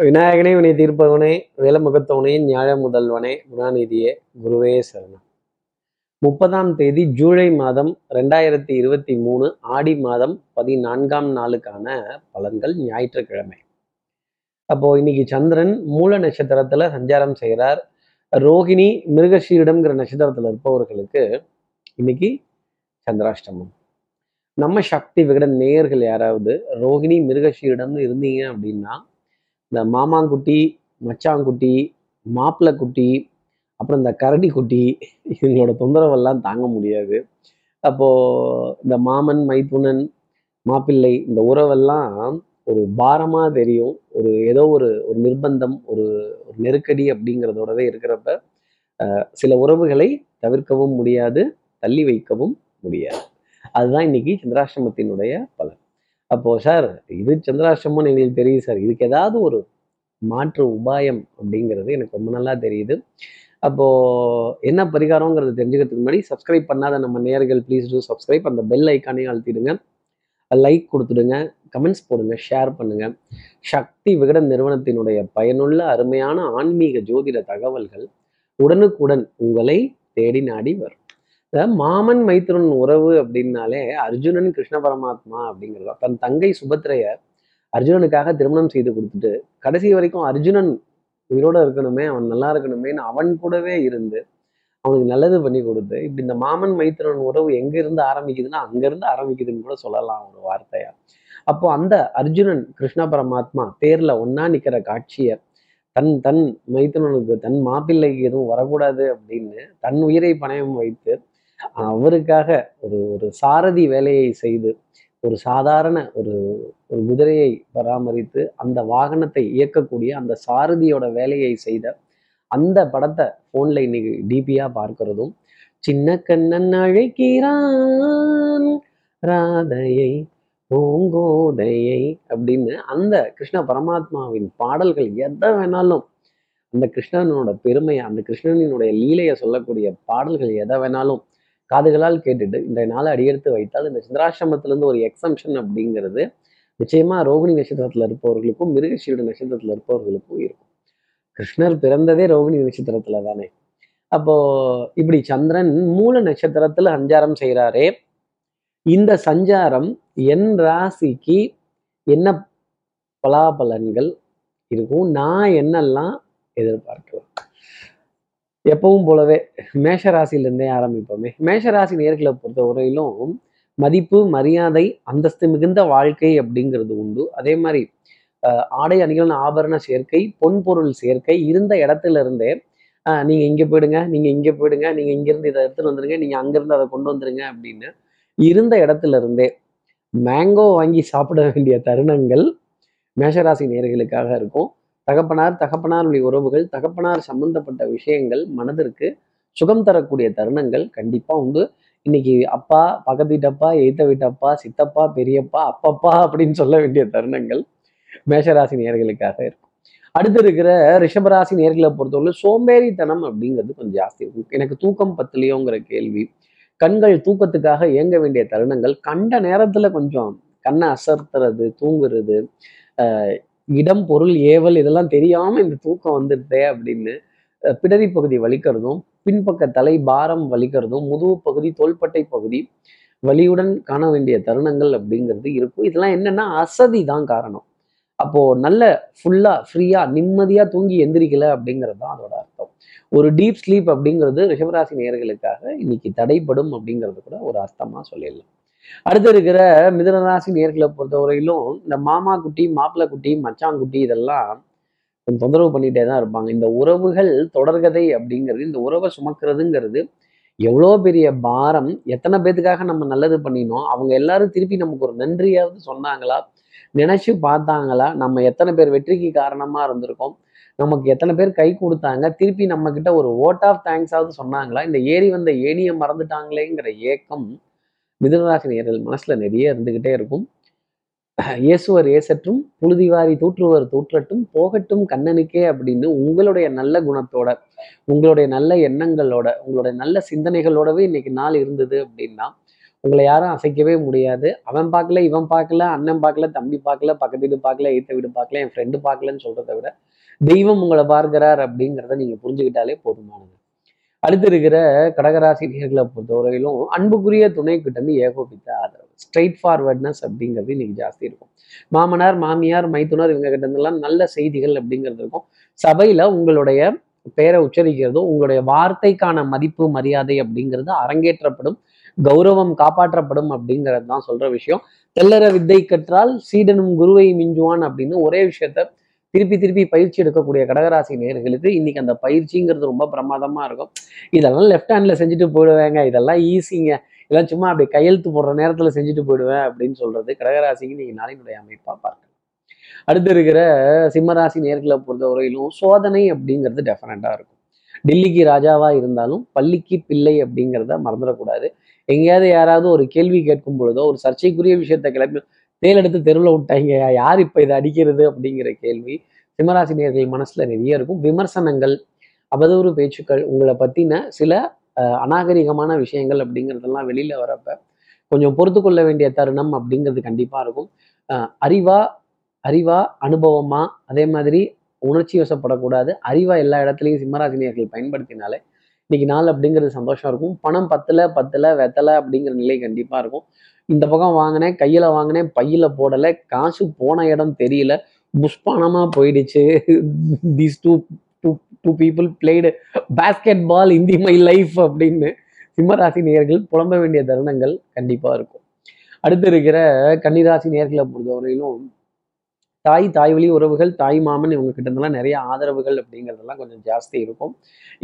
விநாயகனே வினை தீர்ப்பவனே வேலமுகத்தவனே ஞாழ முதல்வனே குணாநிதியே குருவே சரணம். முப்பதாம் தேதி ஜூலை மாதம் ரெண்டாயிரத்தி இருபத்தி மூணு ஆடி மாதம் பதினான்காம் நாளுக்கான பலன்கள் ஞாயிற்றுக்கிழமை. அப்போ இன்னைக்கு சந்திரன் மூல நட்சத்திரத்துல சஞ்சாரம் செய்கிறார். ரோகிணி மிருகஷீரிடம்ங்கிற நட்சத்திரத்துல இருப்பவர்களுக்கு இன்னைக்கு சந்திராஷ்டமம். நம்ம சக்தி விகடன் நேயர்கள் யாராவது ரோகிணி மிருகஷீடம்னு இருந்தீங்க அப்படின்னா இந்த மாமாங்குட்டி மச்சாங்குட்டி மாப்பிள்ளை குட்டி அப்புறம் இந்த கரடி குட்டி இவங்களோட தொந்தரவெல்லாம் தாங்க முடியாது. அப்போது இந்த மாமன் மைத்துனன் மாப்பிள்ளை இந்த உறவெல்லாம் ஒரு பாரமாக தெரியும். ஒரு ஏதோ ஒரு ஒரு நிர்பந்தம் ஒரு ஒரு நெருக்கடி அப்படிங்கிறதோடவே இருக்கிறப்ப சில உறவுகளை தவிர்க்கவும் முடியாது தள்ளி வைக்கவும் முடியாது. அதுதான் இன்னைக்கு சந்திராசிரமத்தினுடைய பலன். அப்போது சார் இது சந்திராஷ்டமம்னு எங்களுக்கு தெரியுது சார். இதுக்கு ஏதாவது ஒரு மாற்று உபாயம் அப்படிங்கிறது எனக்கு ரொம்ப நல்லா தெரியுது. அப்போது என்ன பரிகாரங்கிறது தெரிஞ்சுக்கிறதுக்கு முன்னாடி சப்ஸ்கிரைப் பண்ணாத நம்ம நேர்கள் ப்ளீஸ் டூ சப்ஸ்கிரைப் அந்த பெல் ஐக்கானையும் அழுத்திடுங்க. லைக் கொடுத்துடுங்க. கமெண்ட்ஸ் போடுங்க. ஷேர் பண்ணுங்க. சக்தி விகடன் நிறுவனத்தினுடைய பயனுள்ள அருமையான ஆன்மீக ஜோதிட தகவல்கள் உடனுக்குடன் உங்களை தேடி நாடி வரும். மாமன் மைத்திரன் உறவு அப்படின்னாலே அர்ஜுனன் கிருஷ்ண பரமாத்மா அப்படிங்கிறதா? தன் தங்கை சுபத்திரைய அர்ஜுனனுக்காக திருமணம் செய்து கொடுத்துட்டு கடைசி வரைக்கும் அர்ஜுனன் உயிரோட இருக்கணுமே அவன் நல்லா இருக்கணுமேன்னு அவன் கூடவே இருந்து அவனுக்கு நல்லது பண்ணி கொடுத்து இப்படி இந்த மாமன் மைத்திரன் உறவு எங்க இருந்து ஆரம்பிக்குதுன்னா அங்கிருந்து ஆரம்பிக்குதுன்னு கூட சொல்லலாம் ஒரு வார்த்தையா. அப்போ அந்த அர்ஜுனன் கிருஷ்ண பரமாத்மா தேர்ல ஒன்னா நிக்கிற காட்சியை தன் தன் மைத்திரனுக்கு தன் மாப்பிள்ளைக்கு எதுவும் வரக்கூடாது அப்படின்னு தன் உயிரை பணயம் வைத்து அவருக்காக ஒரு ஒரு சாரதி வேலையை செய்து ஒரு சாதாரண ஒரு ஒரு குதிரையை பராமரித்து அந்த வாகனத்தை இயக்கக்கூடிய அந்த சாரதியோட வேலையை செய்த அந்த படத்தை ஃபோனில் இன்னைக்கு டிபியாக பார்க்கறதும் சின்ன கண்ணன் அழைக்கிறான் ராதையை பூங்கோதையை அப்படின்னு அந்த கிருஷ்ண பரமாத்மாவின் பாடல்கள் எதை வேணாலும் அந்த கிருஷ்ணனோட பெருமையை அந்த கிருஷ்ணனினுடைய லீலையை சொல்லக்கூடிய பாடல்கள் எதை வேணாலும் காதுகளால் கேட்டுட்டு இன்றைய நாளை அடியெடுத்து வைத்தால் இந்த சந்திராசிரமத்திலேருந்து ஒரு எக்ஸம்ஷன் அப்படிங்கிறது நிச்சயமா ரோகிணி நட்சத்திரத்தில் இருப்பவர்களுக்கும் மிருகசீட நட்சத்திரத்தில் இருப்பவர்களுக்கும் இருக்கும். கிருஷ்ணர் பிறந்ததே ரோகிணி நட்சத்திரத்துல தானே. அப்போ இப்படி சந்திரன் மூல நட்சத்திரத்துல சஞ்சாரம் செய்கிறாரே இந்த சஞ்சாரம் என் ராசிக்கு என்ன பலாபலன்கள் இருக்கும் நான் என்னெல்லாம் எதிர்பார்க்கலாம்? எப்பவும் போலவே மேஷராசிலேருந்தே ஆரம்பிப்போமே. மேஷராசி நேர்களை பொறுத்த வரையிலும் மதிப்பு மரியாதை அந்தஸ்து மிகுந்த வாழ்க்கை அப்படிங்கிறது உண்டு. அதே மாதிரி ஆடை அணிகள் ஆபரண சேர்க்கை பொன்பொருள் சேர்க்கை இருந்த இடத்துல இருந்தே நீங்கள் இங்கே போயிடுங்க நீங்கள் இங்கே போயிடுங்க நீங்கள் இங்கேருந்து இதை எடுத்துகிட்டு வந்துடுங்க நீங்கள் அங்கேருந்து அதை கொண்டு வந்துடுங்க அப்படின்னு இருந்த இடத்துல இருந்தே மேங்கோ வாங்கி சாப்பிட வேண்டிய தருணங்கள் மேஷராசி நேர்களுக்காக இருக்கும். தகப்பனார் தகப்பனாருடைய உறவுகள் தகப்பனார் சம்பந்தப்பட்ட விஷயங்கள் மனதிற்கு சுகம் தரக்கூடிய தருணங்கள் கண்டிப்பா உண்டு. இன்னைக்கு அப்பா பக்கத்து வீட்டப்பா எய்த்த வீட்டப்பா சித்தப்பா பெரியப்பா அப்பப்பா அப்படின்னு சொல்ல வேண்டிய தருணங்கள் மேஷராசி நேர்களுக்காக இருக்கும். அடுத்து இருக்கிற ரிஷபராசி நேர்களை பொறுத்தவரை சோம்பேறித்தனம் அப்படிங்கிறது கொஞ்சம் ஜாஸ்தி இருக்கும். எனக்கு தூக்கம் பத்தலையோங்கிற கேள்வி கண்கள் தூக்கத்துக்காக இயங்க வேண்டிய தருணங்கள் கண்ட நேரத்துல கொஞ்சம் கண்ணை அசர்த்துறது தூங்குறது இடம் பொருள் ஏவல் இதெல்லாம் தெரியாம இந்த தூக்கம் வந்துடுதே அப்படின்னு பிடரி பகுதி வலிக்கிறதும் பின்பக்க தலை பாரம் வலிக்கிறதும் முதுகு பகுதி தோள்பட்டை பகுதி வலியுடன் காண வேண்டிய தருணங்கள் அப்படிங்கிறது இருக்கும். இதெல்லாம் என்னன்னா அசதி தான் காரணம். அப்போ நல்ல ஃபுல்லா ஃப்ரீயா நிம்மதியா தூங்கி எந்திரிக்கல அப்படிங்கிறது தான் அதோட அர்த்தம். ஒரு டீப் ஸ்லீப் அப்படிங்கிறது ரிஷபராசி நேர்களுக்காக இன்னைக்கு தடைப்படும் அப்படிங்கிறது கூட ஒரு அர்த்தமா சொல்லிடலாம். அடுத்து இருக்கிற மிதனராசி நேர்களை பொறுத்தவரையிலும் இந்த மாமா குட்டி மாப்பிள்ள குட்டி மச்சாங்குட்டி இதெல்லாம் கொஞ்சம் தொந்தரவு பண்ணிகிட்டே தான் இருப்பாங்க. இந்த உறவுகள் தொடர்கதை அப்படிங்கிறது இந்த உறவை சுமக்கிறதுங்கிறது எவ்வளோ பெரிய பாரம். எத்தனை பேத்துக்காக நம்ம நல்லது பண்ணினோம்? அவங்க எல்லாரும் திருப்பி நமக்கு ஒரு நன்றியாவது சொன்னாங்களா? நினைச்சு பார்த்தாங்களா? நம்ம எத்தனை பேர் வெற்றிக்கு காரணமா இருந்திருக்கோம்? நமக்கு எத்தனை பேர் கை கொடுத்தாங்க? திருப்பி நம்ம கிட்ட ஒரு ஓட் ஆஃப் தேங்க்ஸாவது சொன்னாங்களா? இந்த ஏறி வந்த ஏனியை மறந்துட்டாங்களேங்கிற ஏக்கம் மிதுனராசி நேர்கள் மனசுல நிறைய இருந்துகிட்டே இருக்கும். இயேசுவர் ஏசற்றும் புழுதிவாரி தூற்றுவர் தூற்றட்டும் போகட்டும் கண்ணனுக்கே அப்படின்னு உங்களுடைய நல்ல குணத்தோட உங்களுடைய நல்ல எண்ணங்களோட உங்களுடைய நல்ல சிந்தனைகளோடவே இன்னைக்கு நாள் இருந்தது அப்படின்னா உங்களை யாரும் அசைக்கவே முடியாது. அவன் பார்க்கல இவன் பார்க்கல அண்ணன் பார்க்கல தம்பி பார்க்கல பக்கத்து வீடு பார்க்கல ஈத்த வீடு பார்க்கல என் ஃப்ரெண்டு பார்க்கலன்னு சொல்றதை விட தெய்வம் உங்களை பார்க்கிறார் அப்படிங்கிறத நீங்க புரிஞ்சுக்கிட்டாலே போதுமானது. அடுத்து இருக்கிற கடகராசி நேர்களை பொறுத்தவரையிலும் அன்புக்குரிய துணை கிட்ட இருந்து ஏகோபித்த ஆதரவு. ஸ்ட்ரைட் ஃபார்வர்ட்னஸ் அப்படிங்கிறது இன்னைக்கு ஜாஸ்தி இருக்கும். மாமனார் மாமியார் மைத்துனர் இவங்க கிட்டந்தெல்லாம் நல்ல செய்திகள் அப்படிங்கிறது இருக்கும். சபையில உங்களுடைய பெயரை உச்சரிக்கிறதும் உங்களுடைய வார்த்தைக்கான மதிப்பு மரியாதை அப்படிங்கிறது அரங்கேற்றப்படும் கௌரவம் காப்பாற்றப்படும் அப்படிங்கிறது தான் சொல்ற விஷயம். தெல்லற வித்தை கற்றால் சீடனும் குருவை மிஞ்சுவான் அப்படின்னு ஒரே விஷயத்த திருப்பி திருப்பி பயிற்சி எடுக்கக்கூடிய கடகராசி நேர்களுக்கு இன்னைக்கு அந்த பயிற்சிங்கிறது ரொம்ப பிரமாதமா இருக்கும். இதெல்லாம் லெஃப்ட் ஹேண்ட்ல செஞ்சுட்டு போயிடுவேங்க. இதெல்லாம் ஈஸிங்க இதெல்லாம் சும்மா அப்படி கையெழுத்து போடுற நேரத்துல செஞ்சுட்டு போயிடுவேன் அப்படின்னு சொல்றது கடகராசிக்கு நீங்க நாளினுடைய அமைப்பா பார்க்கலாம். அடுத்து இருக்கிற சிம்மராசி நேர்களை பொறுத்தவரையிலும் சோதனை அப்படிங்கிறது டெஃபினட்டாக இருக்கும். டெல்லிக்கு ராஜாவா இருந்தாலும் பள்ளிக்கு பிள்ளை அப்படிங்கிறத மறந்துடக்கூடாது. எங்கேயாவது யாராவது ஒரு கேள்வி கேட்கும் பொழுதோ ஒரு சர்ச்சைக்குரிய விஷயத்த கிளப்பி தேல் எடுத்து தெருவில் விட்டாங்க. யார் இப்போ இதை அடிக்கிறது அப்படிங்கிற கேள்வி சிம்மராசினியர்கள் மனசில் மனசுல நிறைய இருக்கும். விமர்சனங்கள் அவதூறு பேச்சுக்கள் உங்களை பத்தின சில அஹ், அநாகரிகமான விஷயங்கள் அப்படிங்கிறதெல்லாம் வெளியில வரப்ப கொஞ்சம் பொறுத்து கொள்ள வேண்டிய தருணம் அப்படிங்கிறது கண்டிப்பா இருக்கும். அறிவா அறிவா அனுபவமா அதே மாதிரி உணர்ச்சி வசப்படக்கூடாது. அறிவா எல்லா இடத்துலையும் சிம்மராசினியர்கள் பயன்படுத்தினாலே இன்னைக்கு நாள் அப்படிங்கிறது சந்தோஷம் இருக்கும். பணம் பத்துல பத்துல வெத்தலை அப்படிங்கிற நிலை கண்டிப்பா இருக்கும். இந்த பக்கம் வாங்கினேன் கையில் வாங்கினேன் பையில் போடலை. காசு போன இடம் தெரியல. புஷ்பானமாக போயிடுச்சு. These two two two people played basketball in the my life அப்படின்னு சிம்மராசி நேர்கள் புலம்ப வேண்டிய தருணங்கள் கண்டிப்பாக இருக்கும். அடுத்து இருக்கிற கன்னிராசி நேர்களை பொறுத்தவரையிலும் தாய் தாய் வழி உறவுகள் தாய் மாமன் இவங்க கிட்ட இருந்தெல்லாம் நிறைய ஆதரவுகள் அப்படிங்கிறதெல்லாம் கொஞ்சம் ஜாஸ்தி இருக்கும்.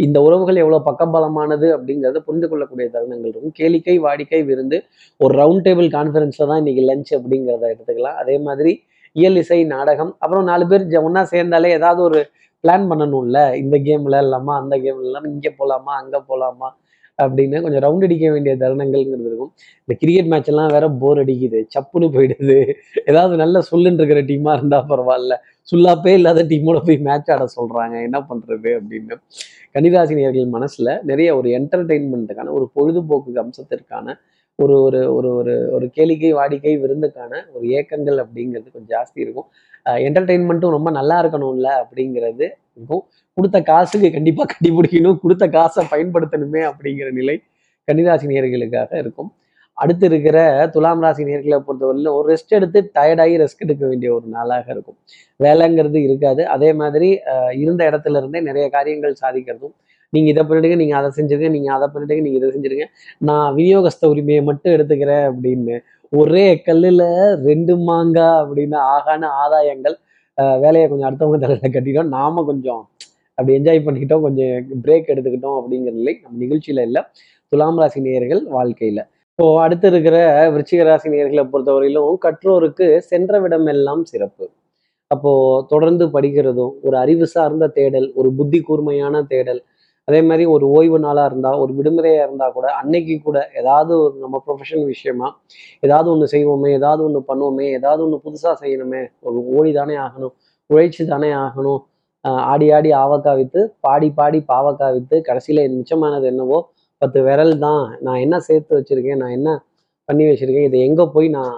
இந்த உறவுகள் எவ்வளோ பக்கபலமானது அப்படிங்கிறத புரிந்து கொள்ளக்கூடிய தருணங்கள் இருக்கும். கேளிக்கை வாடிக்கை விருந்து ஒரு ரவுண்ட் டேபிள் கான்ஃபரன்ஸில் தான் இன்னைக்கு லஞ்ச் அப்படிங்கிறத எடுத்துக்கலாம். அதே மாதிரி இயல் இசை நாடகம் அப்புறம் நாலு பேர் ஒன்றா சேர்ந்தாலே ஏதாவது ஒரு பிளான் பண்ணணும்ல? இந்த கேம்ல இல்லாமா அந்த கேம்ல இல்லாமல் இங்கே போகலாமா அங்கே போகலாமா அப்படின்னு கொஞ்சம் ரவுண்ட் அடிக்க வேண்டிய தருணங்கள்ங்கிறது இருக்கும். இந்த கிரிக்கெட் மேட்ச் எல்லாம் வேற போர் அடிக்குது. சப்புன்னு போயிடுது. ஏதாவது நல்ல சொல்லுன்னு இருக்கிற டீமா இருந்தா பரவாயில்ல. சுல்லாப்பே இல்லாத டீமோட போய் மேட்ச் ஆட சொல்றாங்க. என்ன பண்றது அப்படின்னு. கன்னிராசினியர்கள் மனசுல நிறைய ஒரு என்டர்டெயின்மெண்ட்டுக்கான ஒரு பொழுதுபோக்கு அம்சத்திற்கான ஒரு ஒரு ஒரு ஒரு ஒரு கேளிக்கை வாடிக்கை விருந்துக்கான ஒரு ஏக்கங்கள் அப்படிங்கிறது கொஞ்சம் ஜாஸ்தி இருக்கும். என்டர்டெயின்மெண்ட்டும் ரொம்ப நல்லா இருக்கணும்ல அப்படிங்கிறது இருக்கும். கொடுத்த காசுக்கு கண்டிப்பா கண்டுபிடிக்கணும் கொடுத்த காசை பயன்படுத்தணுமே அப்படிங்கிற நிலை கன்னிராசி நேர்களுக்காக இருக்கும். அடுத்து இருக்கிற துலாம் ராசி நேர்களை பொறுத்தவரையிலும் ஒரு ரெஸ்ட் எடுத்து டயர்டாகி ரெஸ்ட் எடுக்க வேண்டிய ஒரு நாளாக இருக்கும். வேலைங்கிறது இருக்காது. அதே மாதிரி அஹ், இருந்த இடத்துல இருந்தே நிறைய காரியங்கள் சாதிக்கிறதும் நீங்கள் இதை பண்ணிடுங்க நீங்கள் அதை செஞ்சுருங்க நீங்கள் அதை பண்ணிடுங்க நீங்கள் இதை செஞ்சிருங்க. நான் விநியோகஸ்த உரிமையை மட்டும் எடுத்துக்கிறேன் அப்படின்னு ஒரே கல்லில் ரெண்டு மாங்காய் அப்படின்னு ஆகான ஆதாயங்கள் வேலையை கொஞ்சம் அடுத்தவங்க தலையில் கட்டிட்டோம். நாம கொஞ்சம் அப்படி என்ஜாய் பண்ணிக்கிட்டோம் கொஞ்சம் பிரேக் எடுத்துக்கிட்டோம் அப்படிங்கிற நிலை நம்ம நிகழ்ச்சியில் இல்லை. துலாம் ராசி நேயர்கள் வாழ்க்கையில். இப்போ அடுத்து இருக்கிற விருச்சிக ராசி நேர்களை பொறுத்தவரையிலும் கற்றோருக்கு சென்ற விடம் எல்லாம் சிறப்பு. அப்போ தொடர்ந்து படிக்கிறதும் ஒரு அறிவு சார்ந்த தேடல் ஒரு புத்தி கூர்மையான தேடல் அதே மாதிரி ஒரு ஓய்வு நாளாக இருந்தால் ஒரு விடுமுறையாக இருந்தால் கூட அன்னைக்கு கூட ஏதாவது ஒரு நம்ம ப்ரொஃபஷன் விஷயமா ஏதாவது ஒன்று செய்வோமே ஏதாவது ஒன்று பண்ணுவோமே ஏதாவது ஒன்று புதுசாக செய்யணுமே ஒரு ஓடி தானே ஆகணும் உழைச்சு தானே ஆகணும் ஆடி ஆடி ஆவக்காய் வித்து பாடி பாடி பாவக்காய் விற்று கடைசியில் மிச்சமானது என்னவோ பத்து விரல் தான். நான் என்ன சேர்த்து வச்சுருக்கேன் நான் என்ன பண்ணி வச்சிருக்கேன் இதை எங்கே போய் நான்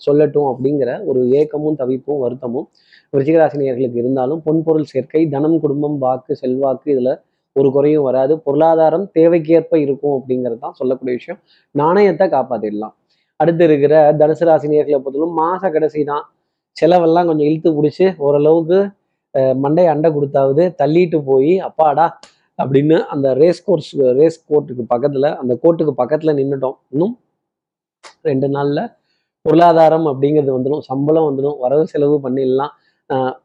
சொல்லட்டும் அப்படிங்கிற ஒரு ஏக்கமும் தவிப்பும் வருத்தமும் விருச்சிகராசினியர்களுக்கு இருந்தாலும் பொன்பொருள் சேர்க்கை தனம் குடும்பம் வாக்கு செல்வாக்கு இதில் ஒரு குறையும் வராது. பொருளாதாரம் தேவைக்கேற்ப இருக்கும் அப்படிங்கிறது தான் சொல்லக்கூடிய விஷயம். நாணயத்தை காப்பாற்றிடலாம் அடுத்து இருக்கிற தனுசு ராசினியர்களை பொறுத்தவரைக்கும் மாச கடைசி தான். செலவெல்லாம் கொஞ்சம் இழுத்து பிடிச்சி ஓரளவுக்கு மண்டை அண்டை கொடுத்தாவது தள்ளிட்டு போய் அப்பாடா! அப்படின்னு அந்த ரேஸ் கோர்ஸ் ரேஸ் கோர்ட்டுக்கு பக்கத்துல அந்த கோர்ட்டுக்கு பக்கத்துல நின்னுட்டோம். இன்னும் ரெண்டு நாள்ல பொருளாதாரம் அப்படிங்கிறது வந்துடும். சம்பளம் வந்துடும். வரவு செலவு பண்ணிடலாம்.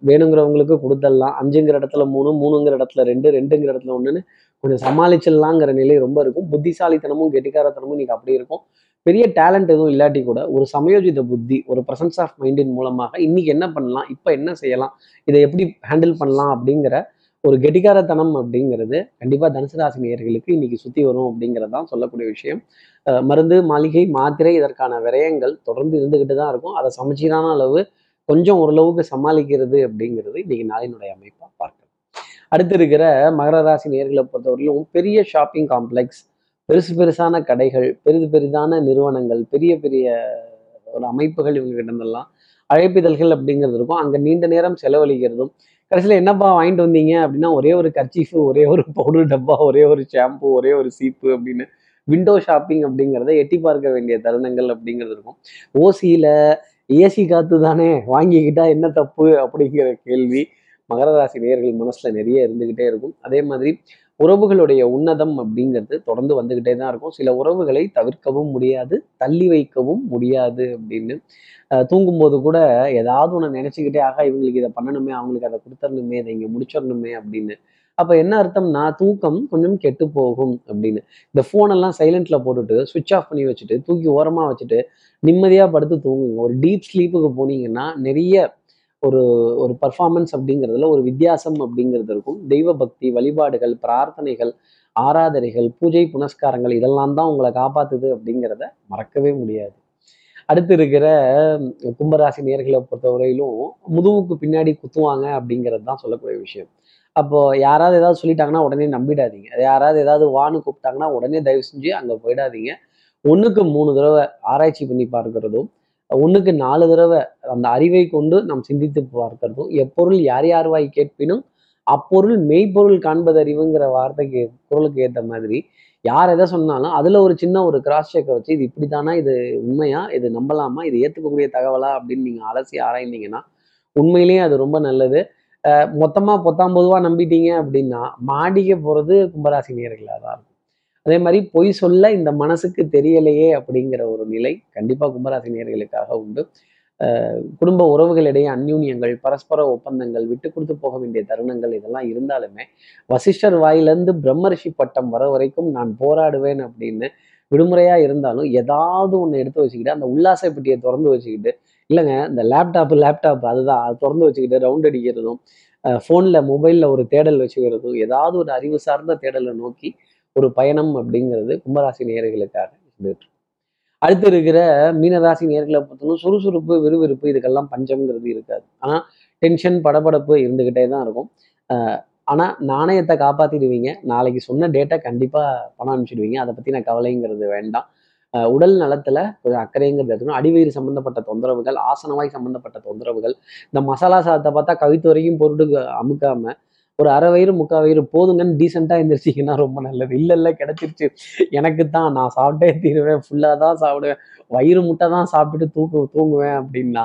வேணுங்கிறவங்களுக்கு கொடுத்துடலாம் அஞ்சுங்கிற இடத்துல மூணு மூணுங்கிற இடத்துல ரெண்டு ரெண்டுங்கிற இடத்துல ஒன்றுன்னு கொஞ்சம் சமாளிச்சிடலாங்கிற நிலை ரொம்ப இருக்கும். புத்திசாலித்தனமும் கெட்டிக்காரத்தனமும் இன்னைக்கு அப்படி இருக்கும். பெரிய டேலண்ட் எதுவும் இல்லாட்டி கூட ஒரு சமயோஜித புத்தி ஒரு பிரசன்ஸ் ஆஃப் மைண்டின் மூலமாக இன்னைக்கு என்ன பண்ணலாம் இப்போ என்ன செய்யலாம் இதை எப்படி ஹேண்டில் பண்ணலாம் அப்படிங்கிற ஒரு கெட்டிக்காரத்தனம் அப்படிங்கிறது கண்டிப்பாக தனுசு ராசி நேயர்களுக்கு இன்னைக்கு சுற்றி வரும் அப்படிங்கிறது தான் சொல்லக்கூடிய விஷயம். மருந்து மாளிகை மாத்திரை இதற்கான விரயங்கள் தொடர்ந்து இருந்துக்கிட்டு தான் இருக்கும். அதை சமச்சீரான அளவு கொஞ்சம் ஓரளவுக்கு சமாளிக்கிறது அப்படிங்கிறது இன்னைக்கு நாளினுடைய அமைப்பாக பார்க்கலாம். அடுத்து இருக்கிற மகர ராசி நேர்களை பொறுத்தவரையிலும் பெரிய ஷாப்பிங் காம்ப்ளெக்ஸ் பெருசு பெருசான கடைகள் பெரிது பெரிதான நிறுவனங்கள் பெரிய பெரிய ஒரு அமைப்புகள் இவங்க கிட்டந்தெல்லாம் அழைப்பிதழ்கள் அப்படிங்கிறது இருக்கும். அங்கே நீண்ட நேரம் செலவழிக்கிறதும் கடைசியில் என்னப்பா வாங்கிட்டு வந்தீங்க அப்படின்னா ஒரே ஒரு கர்ச்சீஃபு ஒரே ஒரு பவுடர் டப்பா ஒரே ஒரு ஷாம்பு ஒரே ஒரு சீப்பு அப்படின்னு விண்டோ ஷாப்பிங் அப்படிங்கிறத எட்டி பார்க்க வேண்டிய தருணங்கள் அப்படிங்கிறது இருக்கும். ஓசியில் ஏசி காத்து தானே வாங்கிக்கிட்டா என்ன தப்பு? அப்படிங்கிற கேள்வி மகர ராசி நேயர்கள் மனசுல நிறைய இருந்துகிட்டே இருக்கும். அதே மாதிரி உறவுகளுடைய உன்னதம் அப்படிங்கிறது தொடர்ந்து வந்துகிட்டே தான் இருக்கும். சில உறவுகளை தவிர்க்கவும் முடியாது தள்ளி வைக்கவும் முடியாது அப்படின்னு. தூங்கும்போது கூட ஏதாவது ஒன்று நினச்சிக்கிட்டே ஆகா இவங்களுக்கு இதை பண்ணணுமே அவங்களுக்கு அதை கொடுத்துடணுமே இதை இங்கே முடிச்சிடணுமே அப்படின்னு அப்போ என்ன அர்த்தம்னா தூக்கம் கொஞ்சம் கெட்டு போகும் அப்படின்னு. இந்த ஃபோனெல்லாம் சைலண்ட்ல போட்டுட்டு சுவிட்ச் ஆஃப் பண்ணி வச்சுட்டு தூக்கி ஓரமாக வச்சுட்டு நிம்மதியாக படுத்து தூங்குங்க. ஒரு டீப் ஸ்லீப்புக்கு போனீங்கன்னா நிறைய ஒரு ஒரு பர்ஃபார்மன்ஸ் அப்படிங்கிறதுல ஒரு வித்தியாசம் அப்படிங்கிறது இருக்கும். தெய்வ பக்தி வழிபாடுகள் பிரார்த்தனைகள் ஆராதனைகள் பூஜை புனஸ்காரங்கள் இதெல்லாம் தான் உங்களை காப்பாத்துது அப்படிங்கிறத மறக்கவே முடியாது. அடுத்து இருக்கிற கும்பராசி நேர்களை பொறுத்தவரையிலும் முதுகுக்கு பின்னாடி குத்துவாங்க அப்படிங்கிறது தான் சொல்லக்கூடிய விஷயம். அப்போ யாராவது ஏதாவது சொல்லிட்டாங்கன்னா உடனே நம்பிடாதீங்க. யாராவது ஏதாவது வான்னு கூப்பிட்டாங்கன்னா உடனே தயவு செஞ்சு அங்கே போயிடாதீங்க. ஒன்றுக்கு மூணு தடவை ஆராய்ச்சி பண்ணி பார்க்கறதும் ஒன்றுக்கு நாலு தடவை அந்த அறிவை கொண்டு நாம் சிந்தித்து பார்க்கறதும் எப்பொருள் யார் யார் வாய் கேட்பினும் அப்பொருள் மெய்ப்பொருள் காண்பது அறிவுங்கிற வார்த்தைக்கு குரலுக்கு ஏற்ற மாதிரி யார் எதை சொன்னாலும் அதில் ஒரு சின்ன ஒரு கிராஸ் செக்கை வச்சு இது இப்படி தானா இது உண்மையா இது நம்பலாமா இது ஏற்றுக்கக்கூடிய தகவலா அப்படின்னு நீங்கள் அலசி ஆராய்ந்தீங்கன்னா உண்மையிலேயே அது ரொம்ப நல்லது. மொத்தமாக பொத்தாம் பொதுவாக நம்பிட்டீங்க அப்படின்னா மாடிக்க போகிறது கும்பராசி நேர்களாக தான் இருக்கும். அதே மாதிரி பொய் சொல்ல இந்த மனசுக்கு தெரியலையே அப்படிங்கிற ஒரு நிலை கண்டிப்பாக கும்பராசி நேர்களுக்காக உண்டு. குடும்ப உறவுகளிடையே அந்யூன்யங்கள் பரஸ்பர ஒப்பந்தங்கள் விட்டு கொடுத்து போக வேண்டிய தருணங்கள் இதெல்லாம் இருந்தாலுமே வசிஷ்டர் வாயிலிருந்து பிரம்மரிஷி பட்டம் வர வரைக்கும் நான் போராடுவேன் அப்படின்னு விடுமுறையாக இருந்தாலும் ஏதாவது ஒன்று எடுத்து வச்சுக்கிட்டு அந்த உல்லாச பெட்டியை திறந்து வச்சுக்கிட்டு இல்லைங்க இந்த லேப்டாப் லேப்டாப் அதுதான். அது திறந்து வச்சுக்கிட்டு ரவுண்ட் அடிக்கிறதும் ஃபோனில் மொபைலில் ஒரு தேடல் வச்சுக்கிறதும் ஏதாவது ஒரு அறிவு சார்ந்த தேடலை நோக்கி ஒரு பயணம் அப்படிங்கிறது கும்பராசி நேர்களுக்காக இருந்துட்டு அடுத்து இருக்கிற மீனராசி நேர்களை பொறுத்தவரை சுறுசுறுப்பு விறுவிறுப்பு இதுக்கெல்லாம் பஞ்சம்ங்கிறது இருக்காது. ஆனால் டென்ஷன் படபடப்பு இருந்துக்கிட்டே தான் இருக்கும். ஆனால் ஆனா நாணயத்தை காப்பாத்திடுவீங்க. நாளைக்கு சொன்ன டேட்டா கண்டிப்பா பணம் அனுப்பிச்சிடுவீங்க. அதை பற்றின கவலைங்கிறது வேண்டாம். உடல் நலத்துல கொஞ்சம் அக்கறைங்கிறது இருக்கணும். அடிவயிறு சம்பந்தப்பட்ட தொந்தரவுகள் ஆசனவாய் சம்பந்தப்பட்ட தொந்தரவுகள் இந்த மசாலா சாதத்தை பார்த்தா கவித்து வரைக்கும் பொருட்டு அமுக்காம ஒரு அரை வயிறு முக்கால் வயிறு போதுங்கன்னு டீசெண்டாக எழுந்திரிச்சிங்கன்னா ரொம்ப நல்லது. இல்லை இல்லை கிடைச்சிருச்சு. எனக்கு தான் நான் சாப்பிட்டே தீருவேன் ஃபுல்லாக தான் சாப்பிடுவேன். வயிறு முட்டை தான் சாப்பிட்டுட்டு தூக்கு தூங்குவேன் அப்படின்னா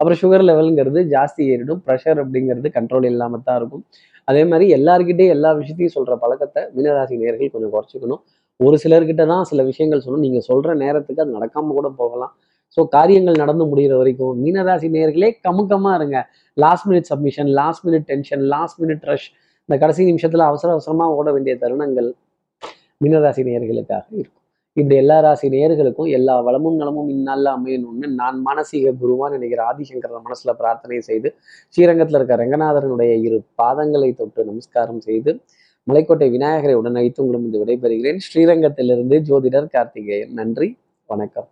அப்புறம் சுகர் லெவலுங்கிறது ஜாஸ்தி ஏறிடும். ப்ரெஷர் அப்படிங்கிறது கண்ட்ரோல் இல்லாமல் தான் இருக்கும். அதே மாதிரி எல்லாருக்கிட்டே எல்லா விஷயத்தையும் சொல்கிற பழக்கத்தை மீனராசி நேர்கள் கொஞ்சம் குறைச்சிக்கணும். ஒரு சிலர்கிட்ட தான் சில விஷயங்கள் சொல்லணும். நீங்கள் சொல்கிற நேரத்துக்கு அது நடக்காமல் கூட போகலாம். ஸோ காரியங்கள் நடந்து முடிகிற வரைக்கும் மீனராசி நேர்களே கமுக்கமாக இருங்க. Last minute submission last minute tension last minute rush இந்த கடைசி நிமிஷத்தில் அவசர அவசரமாக ஓட வேண்டிய தருணங்கள் மீனராசி நேயர்களுக்காக இருக்கும். இப்படி எல்லா ராசி நேயர்களுக்கும் எல்லா வளமும் நலமும் இந்நாளில் அமையணும்னு நான் மானசீக குருவான் நினைக்கிற ஆதிசங்கர மனசுல பிரார்த்தனை செய்து ஸ்ரீரங்கத்தில் இருக்க ரங்கநாதரனுடைய இரு பாதங்களை தொட்டு நமஸ்காரம் செய்து மலைக்கோட்டை விநாயகரை உடன் அழைத்து உங்களிடம் விடைபெறுகிறேன். ஸ்ரீரங்கத்திலிருந்து ஜோதிடர் கார்த்திகேயன். நன்றி. வணக்கம்.